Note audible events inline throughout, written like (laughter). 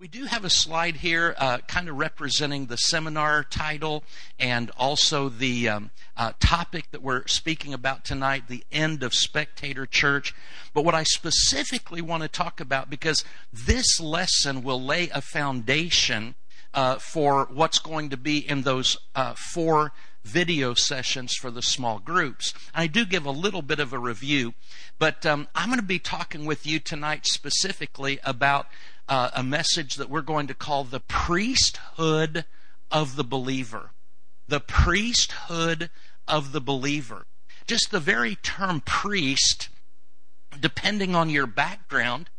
We do have a slide here uh, kind of representing the seminar title and also the um, uh, topic that we're speaking about tonight, the end of spectator church. But what I specifically want to talk about, because this lesson will lay a foundation uh, for what's going to be in those uh, four video sessions for the small groups. I do give a little bit of a review, but um, I'm going to be talking with you tonight specifically about uh, a message that we're going to call the priesthood of the believer. The priesthood of the believer. Just the very term priest, depending on your background,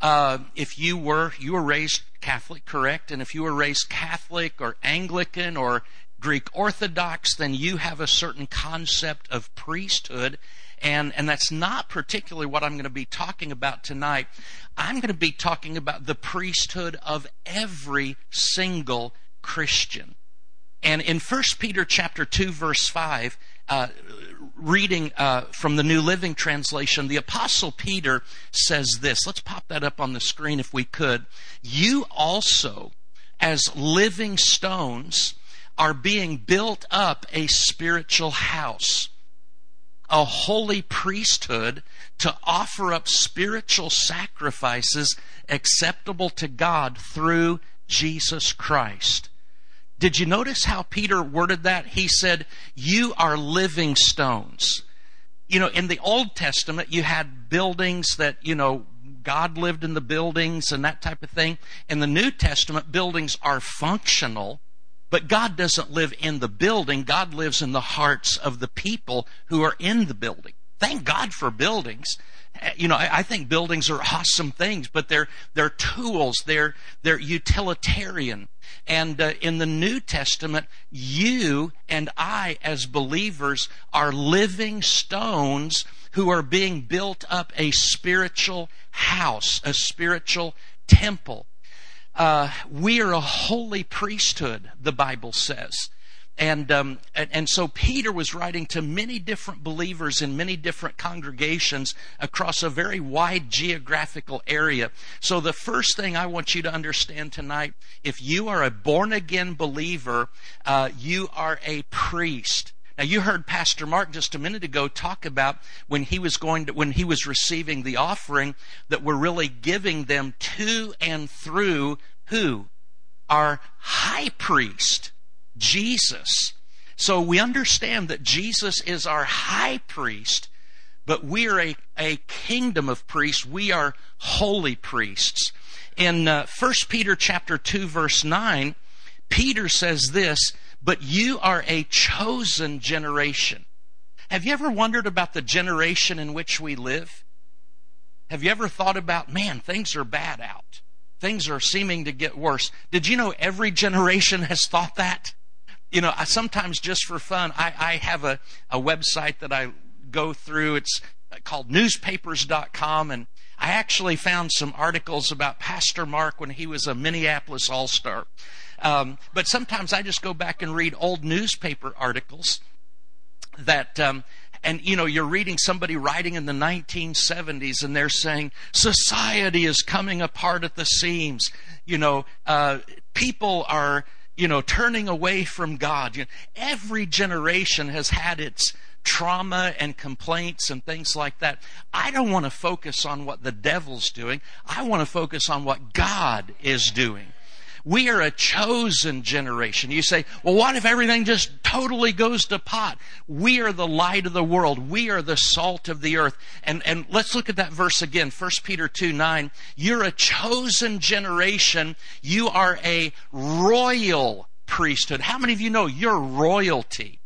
uh, if you were you were raised Catholic, correct? And if you were raised Catholic or Anglican or Greek Orthodox, then you have a certain concept of priesthood. And, and that's not particularly what I'm going to be talking about tonight. I'm going to be talking about the priesthood of every single Christian. And in 1 Peter chapter 2 verse 5, uh, reading uh, from the New Living Translation, the Apostle Peter says this. Let's pop that up on the screen if we could. You also, as living stones, are being built up a spiritual house, a holy priesthood to offer up spiritual sacrifices acceptable to God through Jesus Christ. Did you notice how Peter worded that? He said, You are living stones. You know, in the Old Testament, you had buildings that, you know, God lived in the buildings and that type of thing. In the New Testament, buildings are functional but God doesn't live in the building. God lives in the hearts of the people who are in the building. Thank God for buildings. You know, I think buildings are awesome things, but they're they're tools. They're they're utilitarian. And uh, in the New Testament, you and I, as believers, are living stones who are being built up a spiritual house, a spiritual temple. Uh, we are a holy priesthood, the Bible says. And, um, and, and so Peter was writing to many different believers in many different congregations across a very wide geographical area. So the first thing I want you to understand tonight, if you are a born again believer, uh, you are a priest. Now you heard Pastor Mark just a minute ago talk about when he was going to, when he was receiving the offering that we're really giving them to and through who? Our high priest, Jesus. So we understand that Jesus is our high priest, but we are a, a kingdom of priests. We are holy priests. In uh, 1 Peter chapter 2 verse 9, Peter says this, but you are a chosen generation. Have you ever wondered about the generation in which we live? Have you ever thought about, man, things are bad out? Things are seeming to get worse. Did you know every generation has thought that? You know, I sometimes just for fun, I, I have a, a website that I go through. It's called newspapers.com and I actually found some articles about Pastor Mark when he was a Minneapolis All Star. Um, but sometimes I just go back and read old newspaper articles that um, and you know you're reading somebody writing in the 1970s and they're saying society is coming apart at the seams you know uh, people are you know turning away from god you know, every generation has had its trauma and complaints and things like that i don't want to focus on what the devil's doing i want to focus on what god is doing we are a chosen generation. You say, well, what if everything just totally goes to pot? We are the light of the world. We are the salt of the earth. And, and let's look at that verse again. 1 Peter 2 9. You're a chosen generation. You are a royal priesthood. How many of you know you're royalty?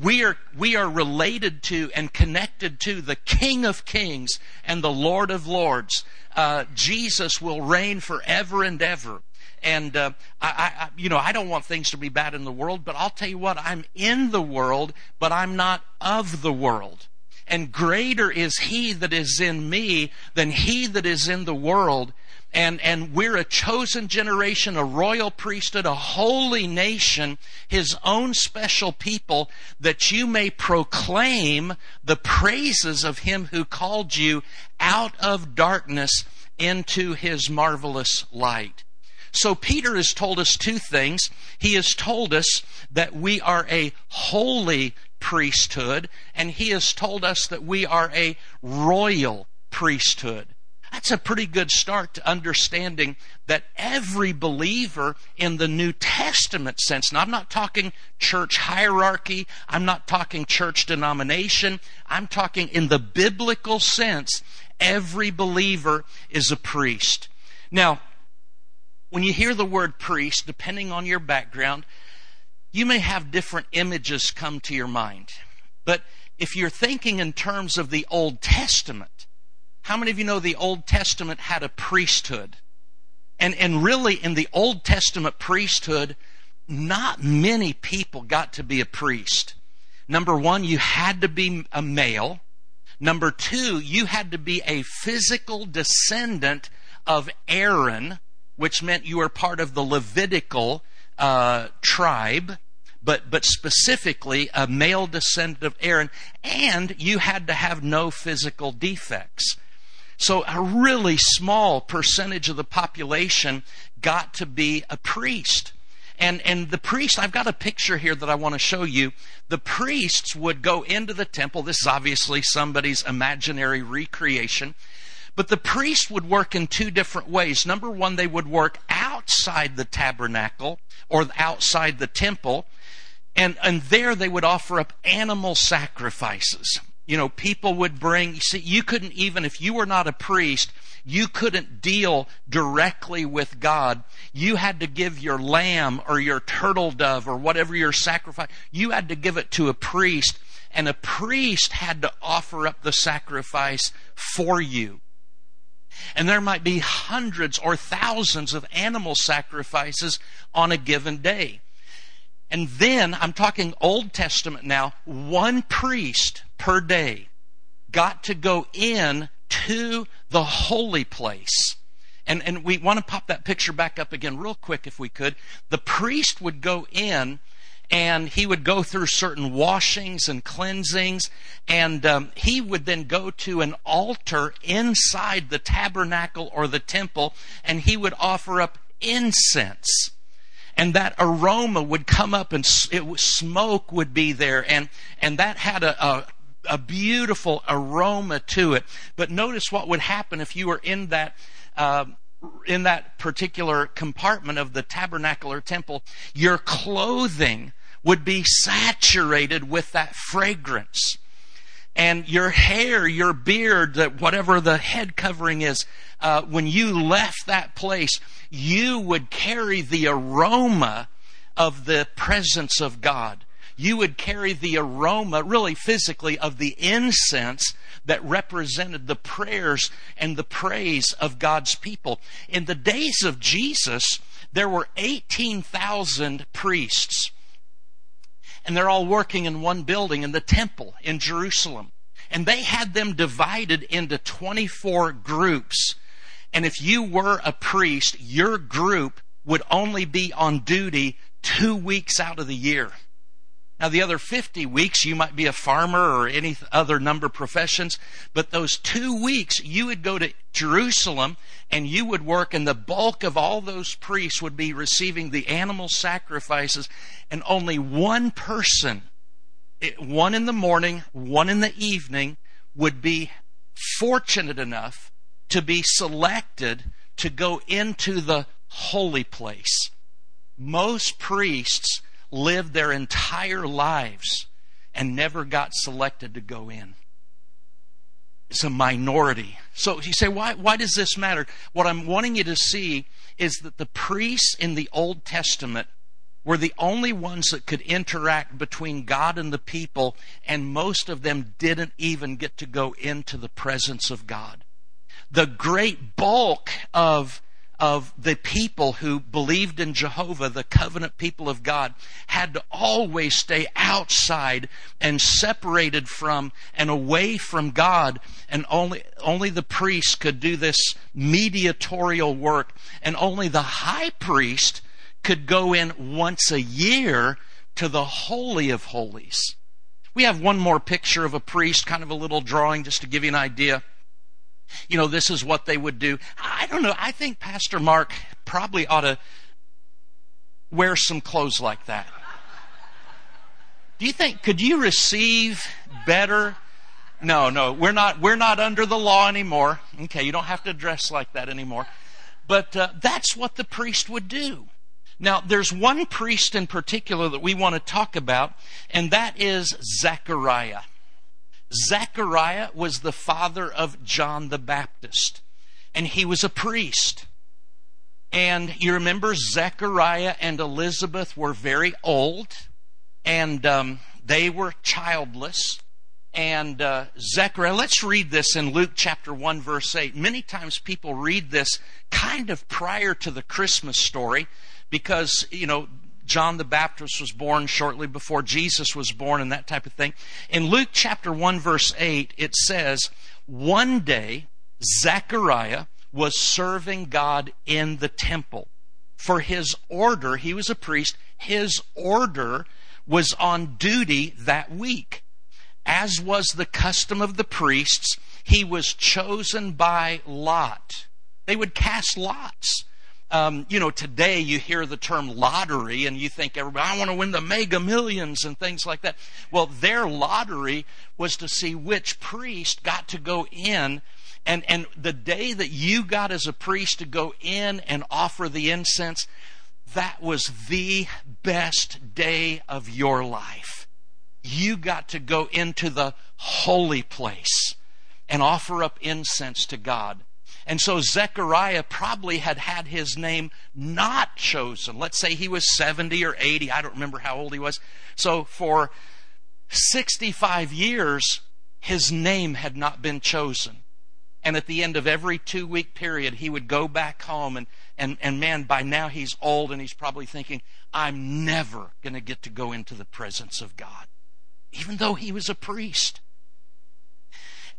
We are, we are related to and connected to the King of Kings and the Lord of Lords. Uh, Jesus will reign forever and ever. And uh, I, I, you know, I don't want things to be bad in the world, but I'll tell you what: I'm in the world, but I'm not of the world. And greater is He that is in me than He that is in the world. And, and we're a chosen generation, a royal priesthood, a holy nation, His own special people, that you may proclaim the praises of Him who called you out of darkness into his marvelous light. So Peter has told us two things. He has told us that we are a holy priesthood, and he has told us that we are a royal priesthood. That's a pretty good start to understanding that every believer in the New Testament sense, now I'm not talking church hierarchy, I'm not talking church denomination, I'm talking in the biblical sense, every believer is a priest. Now, when you hear the word priest, depending on your background, you may have different images come to your mind. But if you're thinking in terms of the Old Testament, how many of you know the Old Testament had a priesthood? And, and really, in the Old Testament priesthood, not many people got to be a priest. Number one, you had to be a male. Number two, you had to be a physical descendant of Aaron, which meant you were part of the Levitical uh, tribe, but, but specifically a male descendant of Aaron, and you had to have no physical defects. So a really small percentage of the population got to be a priest. And, and the priest, I've got a picture here that I want to show you. The priests would go into the temple. This is obviously somebody's imaginary recreation. But the priest would work in two different ways. Number one, they would work outside the tabernacle or outside the temple. And, and there they would offer up animal sacrifices. You know, people would bring, you see, you couldn't even, if you were not a priest, you couldn't deal directly with God. You had to give your lamb or your turtle dove or whatever your sacrifice, you had to give it to a priest, and a priest had to offer up the sacrifice for you. And there might be hundreds or thousands of animal sacrifices on a given day. And then, I'm talking Old Testament now, one priest per day got to go in to the holy place. And, and we want to pop that picture back up again real quick if we could. The priest would go in and he would go through certain washings and cleansings, and um, he would then go to an altar inside the tabernacle or the temple, and he would offer up incense. And that aroma would come up, and it, smoke would be there, and and that had a, a a beautiful aroma to it. But notice what would happen if you were in that. Uh, in that particular compartment of the tabernacle or temple, your clothing would be saturated with that fragrance. And your hair, your beard, whatever the head covering is, uh, when you left that place, you would carry the aroma of the presence of God. You would carry the aroma, really physically, of the incense that represented the prayers and the praise of God's people. In the days of Jesus, there were 18,000 priests and they're all working in one building in the temple in Jerusalem. And they had them divided into 24 groups. And if you were a priest, your group would only be on duty two weeks out of the year. Now, the other 50 weeks, you might be a farmer or any other number of professions, but those two weeks, you would go to Jerusalem and you would work, and the bulk of all those priests would be receiving the animal sacrifices, and only one person, one in the morning, one in the evening, would be fortunate enough to be selected to go into the holy place. Most priests lived their entire lives and never got selected to go in. It's a minority. So you say, why, why does this matter? What I'm wanting you to see is that the priests in the Old Testament were the only ones that could interact between God and the people, and most of them didn't even get to go into the presence of God. The great bulk of of the people who believed in Jehovah, the covenant people of God, had to always stay outside and separated from and away from God. And only, only the priest could do this mediatorial work. And only the high priest could go in once a year to the Holy of Holies. We have one more picture of a priest, kind of a little drawing just to give you an idea. You know, this is what they would do. I don't know. I think Pastor Mark probably ought to wear some clothes like that. Do you think, could you receive better? No, no, we're not, we're not under the law anymore. Okay, you don't have to dress like that anymore. But uh, that's what the priest would do. Now, there's one priest in particular that we want to talk about, and that is Zechariah. Zechariah was the father of John the Baptist, and he was a priest. And you remember Zechariah and Elizabeth were very old, and um, they were childless. And uh, Zechariah, let's read this in Luke chapter 1, verse 8. Many times people read this kind of prior to the Christmas story because, you know, John the Baptist was born shortly before Jesus was born and that type of thing. In Luke chapter 1, verse 8, it says, One day, Zechariah was serving God in the temple. For his order, he was a priest, his order was on duty that week. As was the custom of the priests, he was chosen by lot. They would cast lots um, you know, today you hear the term lottery and you think everybody, I want to win the mega millions and things like that. Well, their lottery was to see which priest got to go in. And, and the day that you got as a priest to go in and offer the incense, that was the best day of your life. You got to go into the holy place and offer up incense to God. And so Zechariah probably had had his name not chosen. Let's say he was 70 or 80. I don't remember how old he was. So for 65 years, his name had not been chosen. And at the end of every two week period, he would go back home. And, and, and man, by now he's old and he's probably thinking, I'm never going to get to go into the presence of God. Even though he was a priest.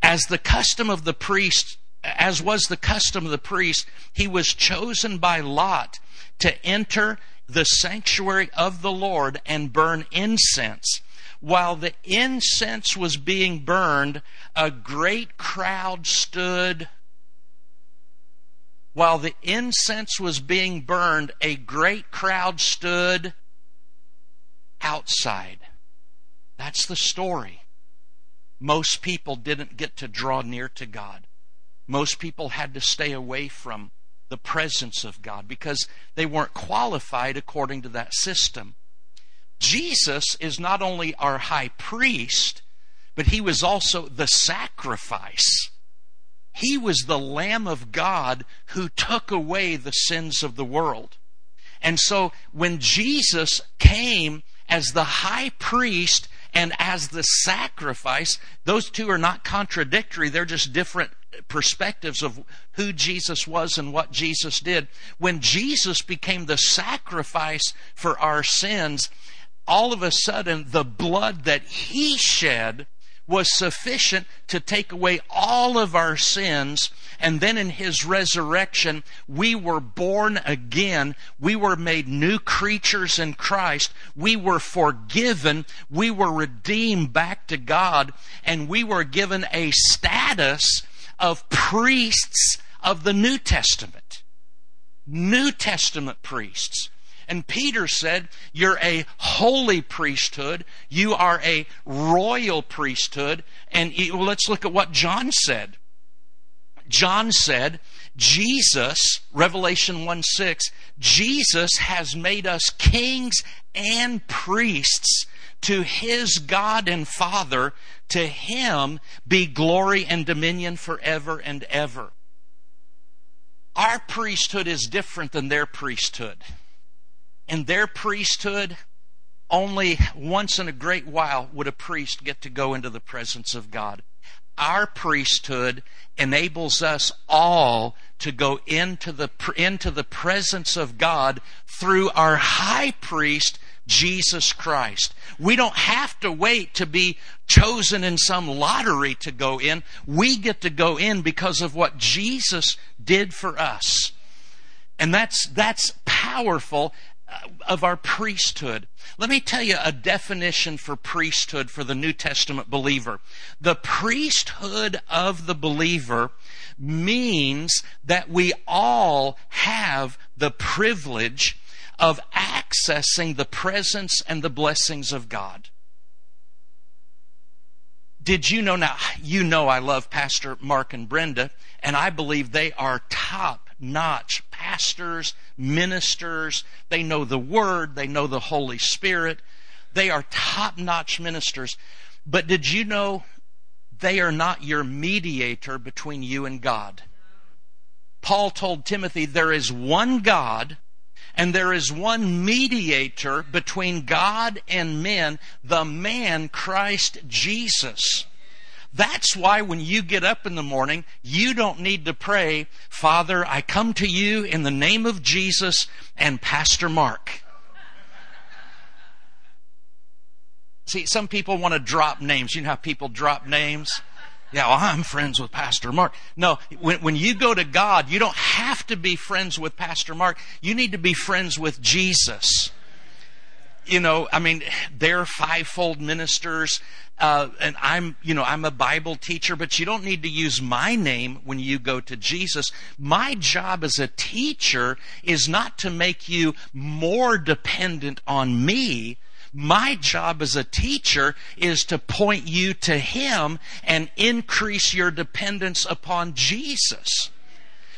As the custom of the priest as was the custom of the priest, he was chosen by Lot to enter the sanctuary of the Lord and burn incense. While the incense was being burned, a great crowd stood. While the incense was being burned, a great crowd stood outside. That's the story. Most people didn't get to draw near to God most people had to stay away from the presence of God because they weren't qualified according to that system. Jesus is not only our high priest, but he was also the sacrifice. He was the Lamb of God who took away the sins of the world. And so when Jesus came as the high priest and as the sacrifice, those two are not contradictory, they're just different perspectives of who Jesus was and what Jesus did. When Jesus became the sacrifice for our sins, all of a sudden the blood that he shed was sufficient to take away all of our sins. And then in his resurrection, we were born again. We were made new creatures in Christ. We were forgiven. We were redeemed back to God. And we were given a status of priests of the New Testament. New Testament priests. And Peter said, You're a holy priesthood. You are a royal priesthood. And let's look at what John said. John said, Jesus, Revelation 1 6, Jesus has made us kings and priests to his God and Father, to him be glory and dominion forever and ever. Our priesthood is different than their priesthood. In their priesthood, only once in a great while would a priest get to go into the presence of God. Our priesthood enables us all to go into the, into the presence of God through our high priest, Jesus Christ. We don't have to wait to be chosen in some lottery to go in. We get to go in because of what Jesus did for us. And that's, that's powerful. Uh, of our priesthood. Let me tell you a definition for priesthood for the New Testament believer. The priesthood of the believer means that we all have the privilege of accessing the presence and the blessings of God. Did you know now? You know I love Pastor Mark and Brenda, and I believe they are top notch pastors, ministers. They know the Word, they know the Holy Spirit. They are top notch ministers. But did you know they are not your mediator between you and God? Paul told Timothy, There is one God and there is one mediator between God and men, the man Christ Jesus. That's why when you get up in the morning, you don't need to pray, Father, I come to you in the name of Jesus and Pastor Mark. See, some people want to drop names. You know how people drop names? Yeah, well, I'm friends with Pastor Mark. No, when, when you go to God, you don't have to be friends with Pastor Mark. You need to be friends with Jesus. You know, I mean, they're fivefold ministers, uh, and I'm, you know, I'm a Bible teacher, but you don't need to use my name when you go to Jesus. My job as a teacher is not to make you more dependent on me, my job as a teacher is to point you to Him and increase your dependence upon Jesus.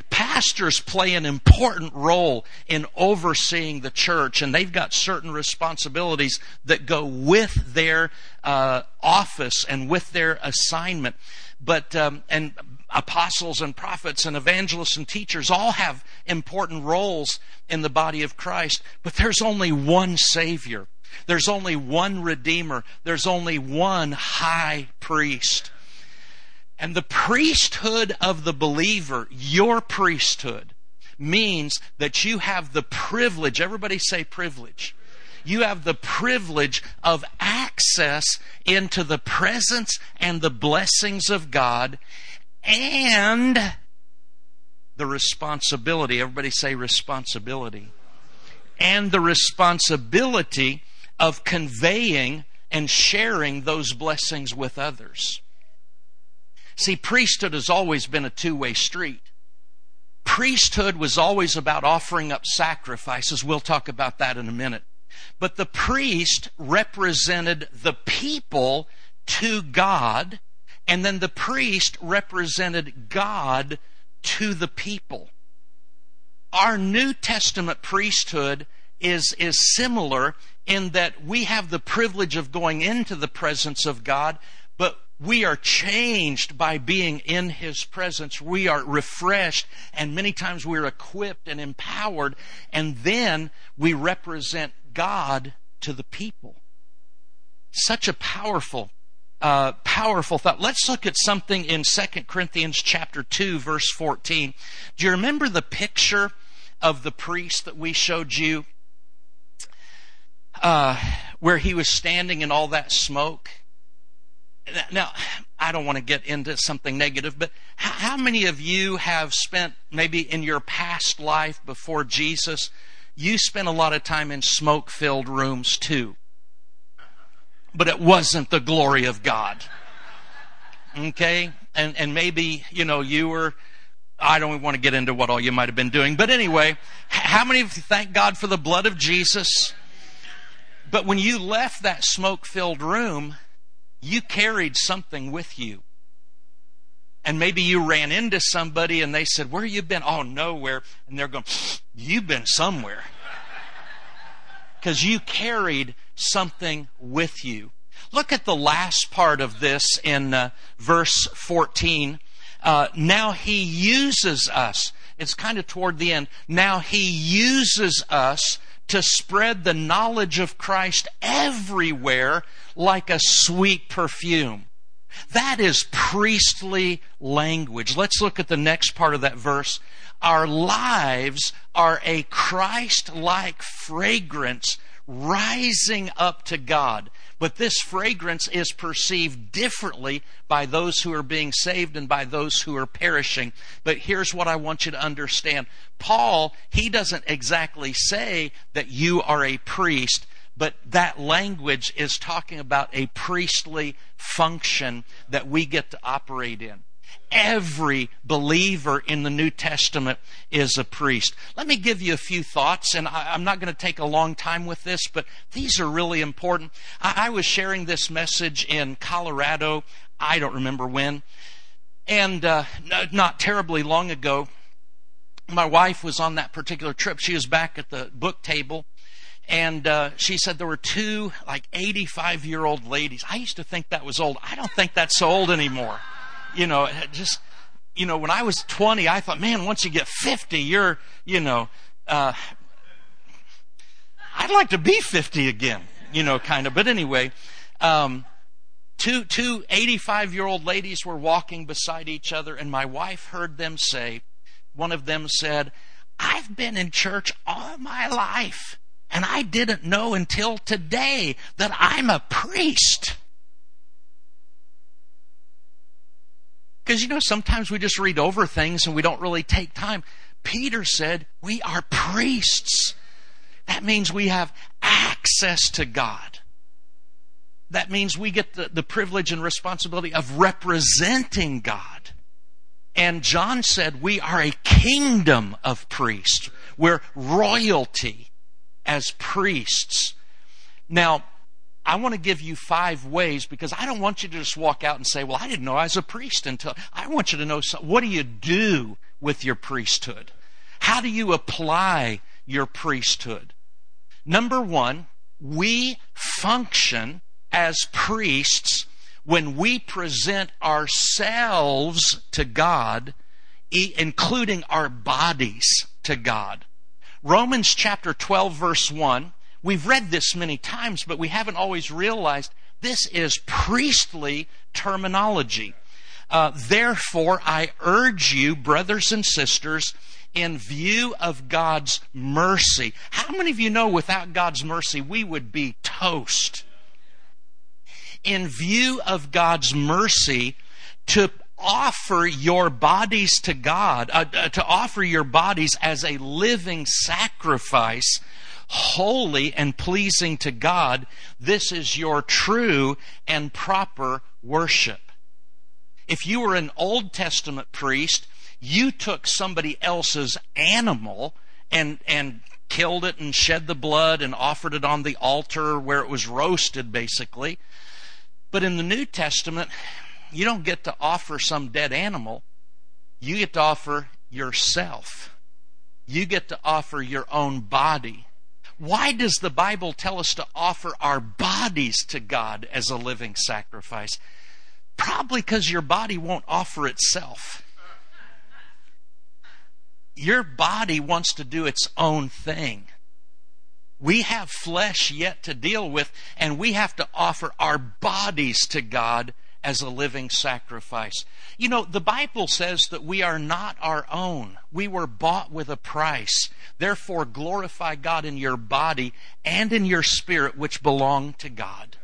Pastors play an important role in overseeing the church, and they've got certain responsibilities that go with their uh, office and with their assignment. But um, and apostles and prophets and evangelists and teachers all have important roles in the body of Christ, but there's only one Savior. There's only one Redeemer. There's only one high priest. And the priesthood of the believer, your priesthood, means that you have the privilege, everybody say privilege. You have the privilege of access into the presence and the blessings of God and the responsibility. Everybody say responsibility. And the responsibility of conveying and sharing those blessings with others. See, priesthood has always been a two way street. Priesthood was always about offering up sacrifices. We'll talk about that in a minute. But the priest represented the people to God, and then the priest represented God to the people. Our New Testament priesthood is, is similar in that we have the privilege of going into the presence of God, but we are changed by being in His presence. We are refreshed, and many times we're equipped and empowered, and then we represent God to the people. Such a powerful, uh, powerful thought. Let's look at something in 2 Corinthians chapter 2, verse 14. Do you remember the picture of the priest that we showed you uh, where he was standing in all that smoke. Now, I don't want to get into something negative, but how many of you have spent maybe in your past life before Jesus, you spent a lot of time in smoke filled rooms too? But it wasn't the glory of God. Okay? And, and maybe, you know, you were, I don't want to get into what all you might have been doing, but anyway, how many of you thank God for the blood of Jesus? But when you left that smoke filled room, you carried something with you. And maybe you ran into somebody and they said, Where you been? Oh, nowhere. And they're going, You've been somewhere. (laughs) Because you carried something with you. Look at the last part of this in uh, verse 14. Uh, now he uses us. It's kind of toward the end. Now he uses us to spread the knowledge of Christ everywhere like a sweet perfume. That is priestly language. Let's look at the next part of that verse. Our lives are a Christ like fragrance rising up to God. But this fragrance is perceived differently by those who are being saved and by those who are perishing. But here's what I want you to understand. Paul, he doesn't exactly say that you are a priest, but that language is talking about a priestly function that we get to operate in. Every believer in the New Testament is a priest. Let me give you a few thoughts, and I, am not going to take a long time with this, but these are really important. I, I was sharing this message in Colorado, I don't remember when, and uh, not terribly long ago. My wife was on that particular trip. She was back at the book table, and uh, she said there were two like 85 year old ladies. I used to think that was old. I don't think that's so old anymore you know, just, you know, when I was 20, I thought, man, once you get 50, you're, you know, uh, I'd like to be 50 again, you know, kind of. But anyway, um, two, two 85 year old ladies were walking beside each other, and my wife heard them say, one of them said, I've been in church all my life, and I didn't know until today that I'm a priest. Because, you know, sometimes we just read over things and we don't really take time. Peter said, We are priests. That means we have access to God. That means we get the, the privilege and responsibility of representing God. And John said, We are a kingdom of priests. We're royalty as priests. Now, I want to give you five ways because I don't want you to just walk out and say, Well, I didn't know I was a priest until. I want you to know what do you do with your priesthood? How do you apply your priesthood? Number one, we function as priests when we present ourselves to God, including our bodies to God. Romans chapter 12, verse 1 We've read this many times, but we haven't always realized this is priestly terminology. Uh, Therefore, I urge you, brothers and sisters, in view of God's mercy. How many of you know without God's mercy we would be toast? In view of God's mercy, to offer your bodies to God, uh, uh to offer your bodies as a living sacrifice holy and pleasing to God, this is your true and proper worship. If you were an Old Testament priest, you took somebody else's animal and, and killed it and shed the blood and offered it on the altar where it was roasted, basically. But in the New Testament, you don't get to offer some dead animal. You get to offer yourself. You get to offer your own body why does the Bible tell us to offer our bodies to God as a living sacrifice? Probably because your body won't offer itself. Your body wants to do its own thing. We have flesh yet to deal with, and we have to offer our bodies to God as a living sacrifice. You know, the Bible says that we are not our own. We were bought with a price. Therefore, glorify God in your body and in your spirit, which belong to God.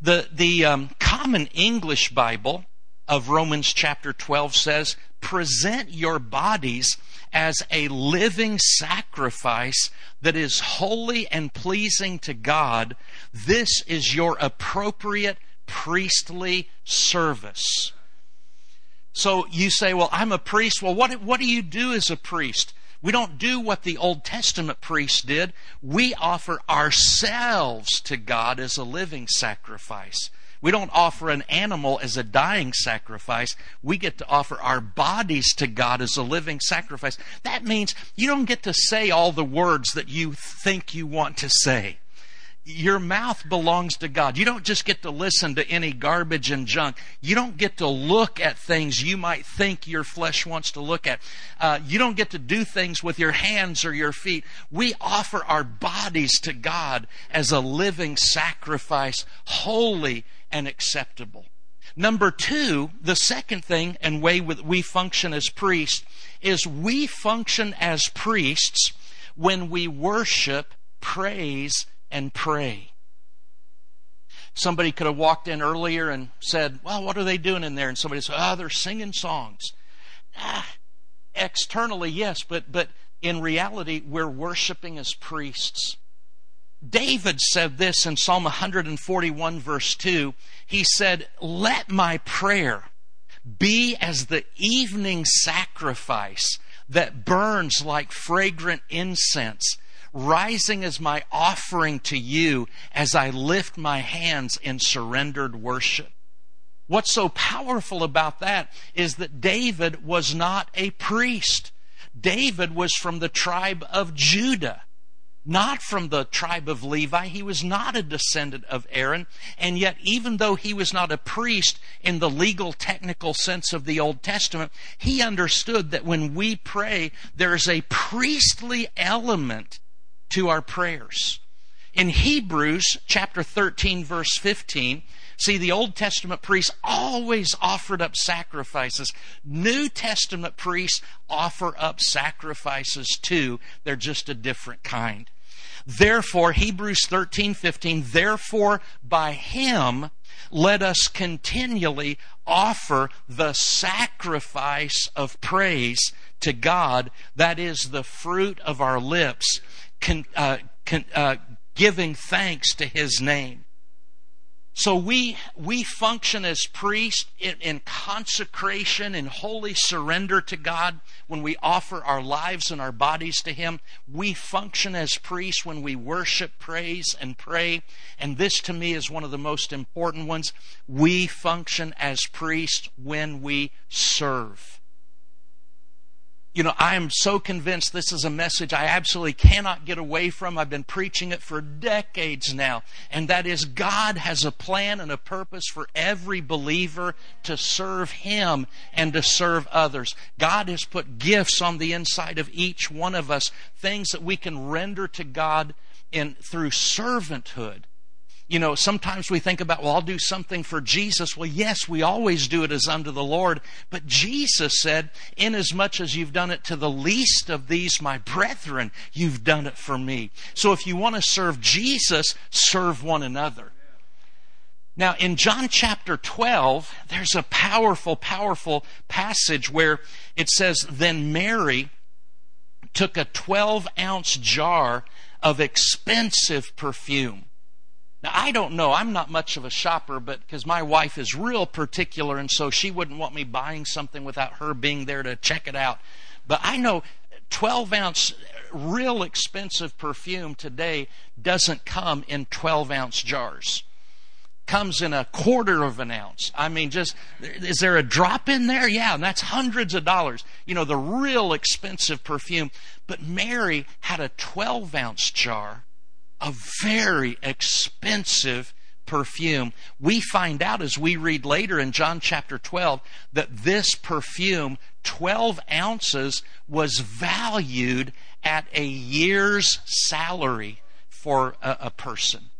The, the um, Common English Bible of Romans chapter 12 says, present your bodies as a living sacrifice that is holy and pleasing to God. This is your appropriate priestly service. So you say, well, I'm a priest. Well, what, what do you do as a priest? We don't do what the Old Testament priests did. We offer ourselves to God as a living sacrifice. We don't offer an animal as a dying sacrifice. We get to offer our bodies to God as a living sacrifice. That means you don't get to say all the words that you think you want to say your mouth belongs to God. You don't just get to listen to any garbage and junk. You don't get to look at things you might think your flesh wants to look at. Uh, you don't get to do things with your hands or your feet. We offer our bodies to God as a living sacrifice, holy and acceptable. Number two, the second thing and way we function as priests is we function as priests when we worship, praise, and pray. somebody could have walked in earlier and said, Well, what are they doing in there? And somebody said, Oh, they're singing songs. Ah, externally, yes, but, but in reality, we're worshiping as priests. David said this in Psalm 141, verse 2. He said, Let my prayer be as the evening sacrifice that burns like fragrant incense, rising as my offering to you as I lift my hands in surrendered worship. What's so powerful about that is that David was not a priest. David was from the tribe of Judah not from the tribe of Levi. He was not a descendant of Aaron. And yet, even though he was not a priest in the legal, technical sense of the Old Testament, he understood that when we pray, there is a priestly element to our prayers. In Hebrews chapter 13, verse 15, See, the Old Testament priests always offered up sacrifices. New Testament priests offer up sacrifices too. They're just a different kind. Therefore, Hebrews 13, 15, therefore by him let us continually offer the sacrifice of praise to God, that is the fruit of our lips, con, uh, con, uh, giving thanks to his name. So we, we function as priests in, in, consecration and holy surrender to God when we offer our lives and our bodies to Him. We function as priests when we worship, praise, and pray. And this to me is one of the most important ones. We function as priests when we serve you know, I am so convinced this is a message I absolutely cannot get away from. I've been preaching it for decades now. And that is God has a plan and a purpose for every believer to serve Him and to serve others. God has put gifts on the inside of each one of us, things that we can render to God in, through servanthood you know, sometimes we think about, well, I'll do something for Jesus. Well, yes, we always do it as unto the Lord. But Jesus said, inasmuch as you've done it to the least of these, my brethren, you've done it for me. So if you want to serve Jesus, serve one another. Now, in John chapter 12, there's a powerful, powerful passage where it says, Then Mary took a 12 ounce jar of expensive perfume now, I don't know. I'm not much of a shopper, but because my wife is real particular, and so she wouldn't want me buying something without her being there to check it out. But I know 12 ounce, real expensive perfume today doesn't come in 12 ounce jars. Comes in a quarter of an ounce. I mean, just, is there a drop in there? Yeah, and that's hundreds of dollars. You know, the real expensive perfume. But Mary had a 12 ounce jar a very expensive perfume. We find out as we read later in John chapter 12 that this perfume, 12 ounces, was valued at a year's salary for a, a person.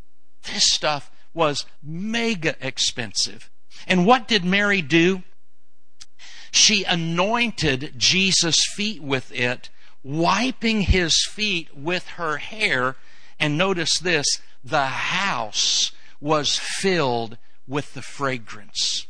This stuff was mega expensive. And what did Mary do? She anointed Jesus' feet with it, wiping his feet with her hair and notice this the house was filled with the fragrance.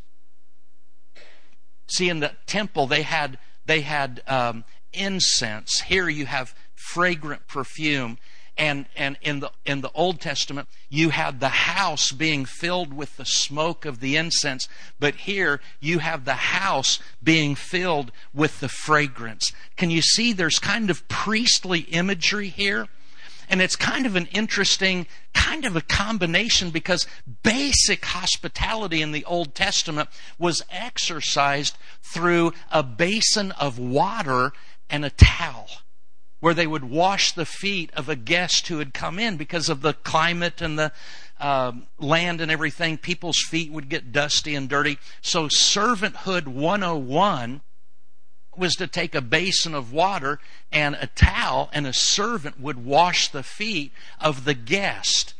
See, in the temple, they had, they had um, incense. Here you have fragrant perfume. And, and in, the, in the Old Testament, you had the house being filled with the smoke of the incense. But here, you have the house being filled with the fragrance. Can you see there's kind of priestly imagery here? And it's kind of an interesting, kind of a combination because basic hospitality in the Old Testament was exercised through a basin of water and a towel where they would wash the feet of a guest who had come in because of the climate and the uh, land and everything. People's feet would get dusty and dirty. So, Servanthood 101 was to take a basin of water and a towel, and a servant would wash the feet of the guest.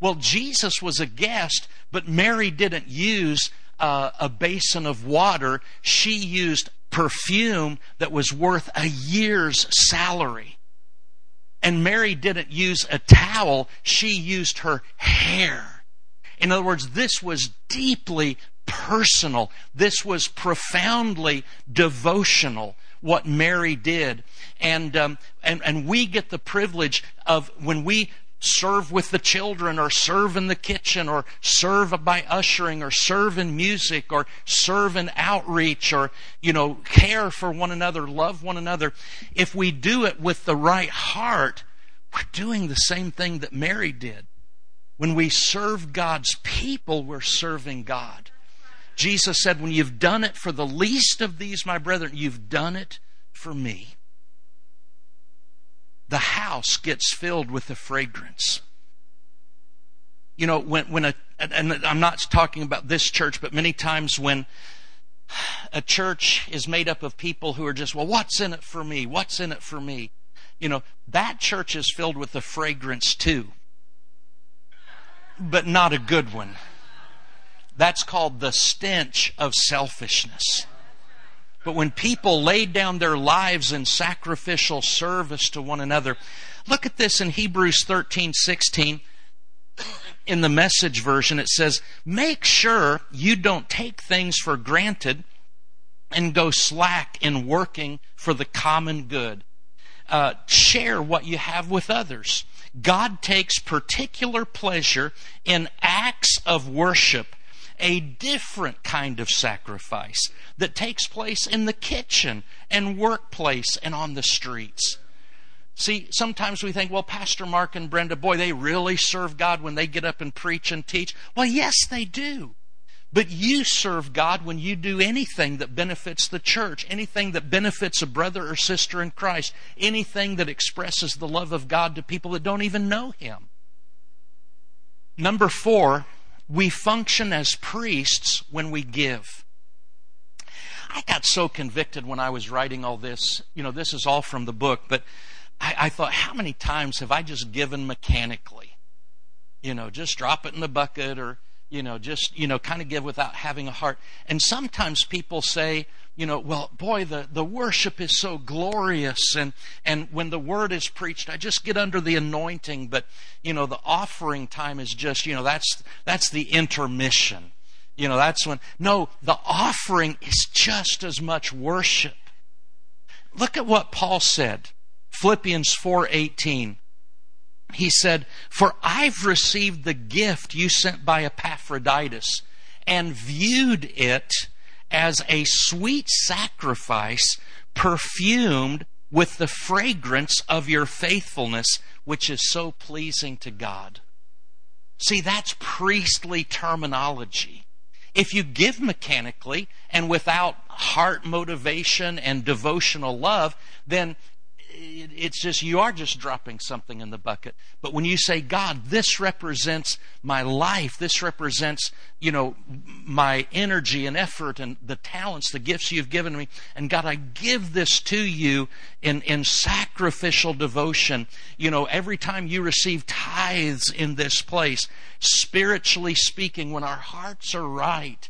Well, Jesus was a guest, but Mary didn't use uh, a basin of water. She used perfume that was worth a year's salary. And Mary didn't use a towel, she used her hair. In other words, this was deeply personal. This was profoundly devotional, what Mary did. And, um, and, and we get the privilege of when we serve with the children or serve in the kitchen or serve by ushering or serve in music or serve in outreach or you know care for one another love one another if we do it with the right heart we're doing the same thing that Mary did when we serve God's people we're serving God Jesus said when you've done it for the least of these my brethren you've done it for me the house gets filled with the fragrance. You know, when, when a, and I'm not talking about this church, but many times when a church is made up of people who are just, well, what's in it for me? What's in it for me? You know, that church is filled with the fragrance too, but not a good one. That's called the stench of selfishness. But when people laid down their lives in sacrificial service to one another, look at this in Hebrews 13 16. In the message version, it says, Make sure you don't take things for granted and go slack in working for the common good. Uh, share what you have with others. God takes particular pleasure in acts of worship a different kind of sacrifice that takes place in the kitchen and workplace and on the streets. See, sometimes we think, well, Pastor Mark and Brenda, boy, they really serve God when they get up and preach and teach. Well, yes, they do. But you serve God when you do anything that benefits the church, anything that benefits a brother or sister in Christ, anything that expresses the love of God to people that don't even know Him. Number four, we function as priests when we give. I got so convicted when I was writing all this. You know, this is all from the book, but I, I thought, how many times have I just given mechanically? You know, just drop it in the bucket or, you know, just, you know, kind of give without having a heart. And sometimes people say, you know, well, boy, the, the worship is so glorious. And, and when the word is preached, I just get under the anointing. But, you know, the offering time is just, you know, that's, that's the intermission. You know, that's when, no, the offering is just as much worship. Look at what Paul said. Philippians 4:18. He said, "For I've received the gift you sent by Epaphroditus and viewed it as a sweet sacrifice perfumed with the fragrance of your faithfulness, which is so pleasing to God. See, that's priestly terminology. If you give mechanically and without heart motivation and devotional love, then it's just you are just dropping something in the bucket. But when you say god this represents my life. This represents you know my energy and effort and the talents the gifts you've given me. And god i give this to you in in sacrificial devotion. You know every time you receive tithes in this place spiritually speaking when our hearts are right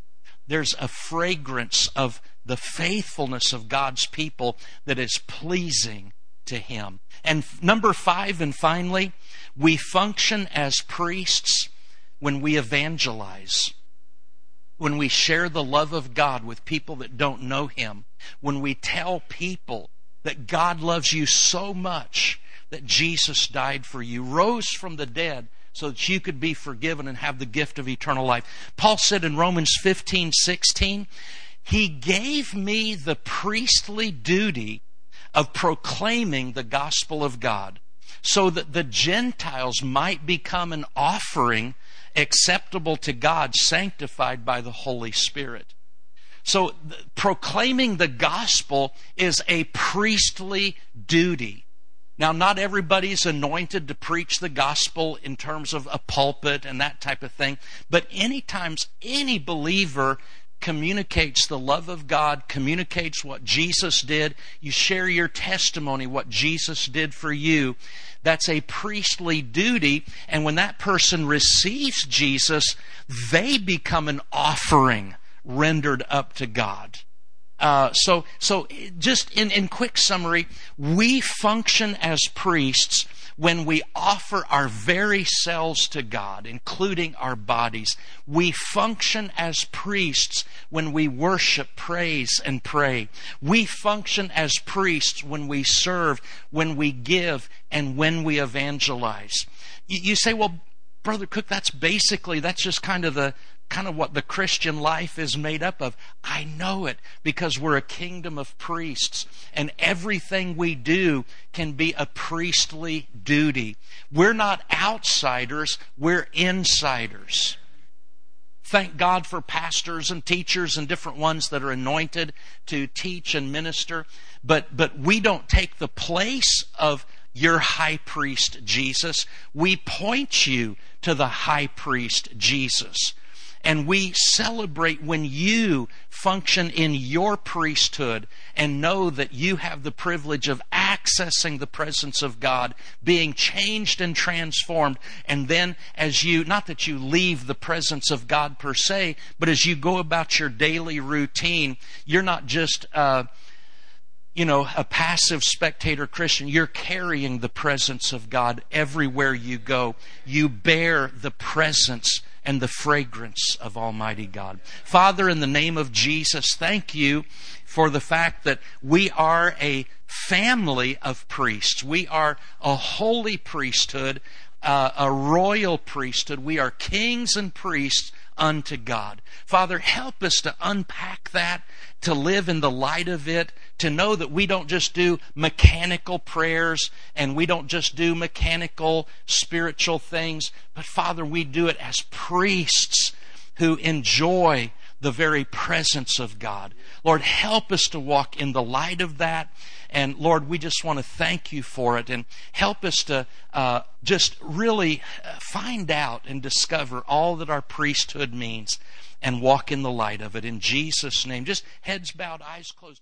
there's a fragrance of the faithfulness of God's people that is pleasing to Him. And number five, and finally, we function as priests when we evangelize. When we share the love of God with people that don't know Him. When we tell people that God loves you so much that Jesus died for you, rose from the dead so that you could be forgiven and have the gift of eternal life. Paul said in Romans 15 16, He gave me the priestly duty of proclaiming the gospel of God so that the Gentiles might become an offering acceptable to God, sanctified by the Holy Spirit. So, proclaiming the gospel is a priestly duty. Now, not everybody's anointed to preach the gospel in terms of a pulpit and that type of thing, but anytime any believer communicates the love of God, communicates what Jesus did. You share your testimony, what Jesus did for you. That's a priestly duty. And when that person receives Jesus, they become an offering rendered up to God. Uh, so, so just in, in quick summary, we function as priests when we offer our very selves to God, including our bodies. We function as priests when we worship, praise, and pray. We function as priests when we serve, when we give, and when we evangelize. You say, well, Brother Cook, that's basically, that's just kind of the, kind of what the Christian life is made up of. I know it because we're a kingdom of priests, and everything we do can be a priestly duty. We're not outsiders, we're insiders. Thank God for pastors and teachers and different ones that are anointed to teach and minister, but, but we don't take the place of your high priest Jesus. We point you to the high priest Jesus. And we celebrate when you function in your priesthood and know that you have the privilege of accessing the presence of God, being changed and transformed. And then, as you, not that you leave the presence of God per se, but as you go about your daily routine, you're not just. Uh, you know, a passive spectator Christian, you're carrying the presence of God everywhere you go. You bear the presence and the fragrance of Almighty God. Father, in the name of Jesus, thank you for the fact that we are a family of priests. We are a holy priesthood, uh, a royal priesthood. We are kings and priests unto God. Father, help us to unpack that, to live in the light of it, to know that we don't just do mechanical prayers and we don't just do mechanical spiritual things, but Father, we do it as priests who enjoy the very presence of God. Lord, help us to walk in the light of that. And Lord, we just want to thank you for it and help us to uh, just really uh, find out and discover all that our priesthood means and walk in the light of it. In Jesus' name, just heads bowed, eyes closed.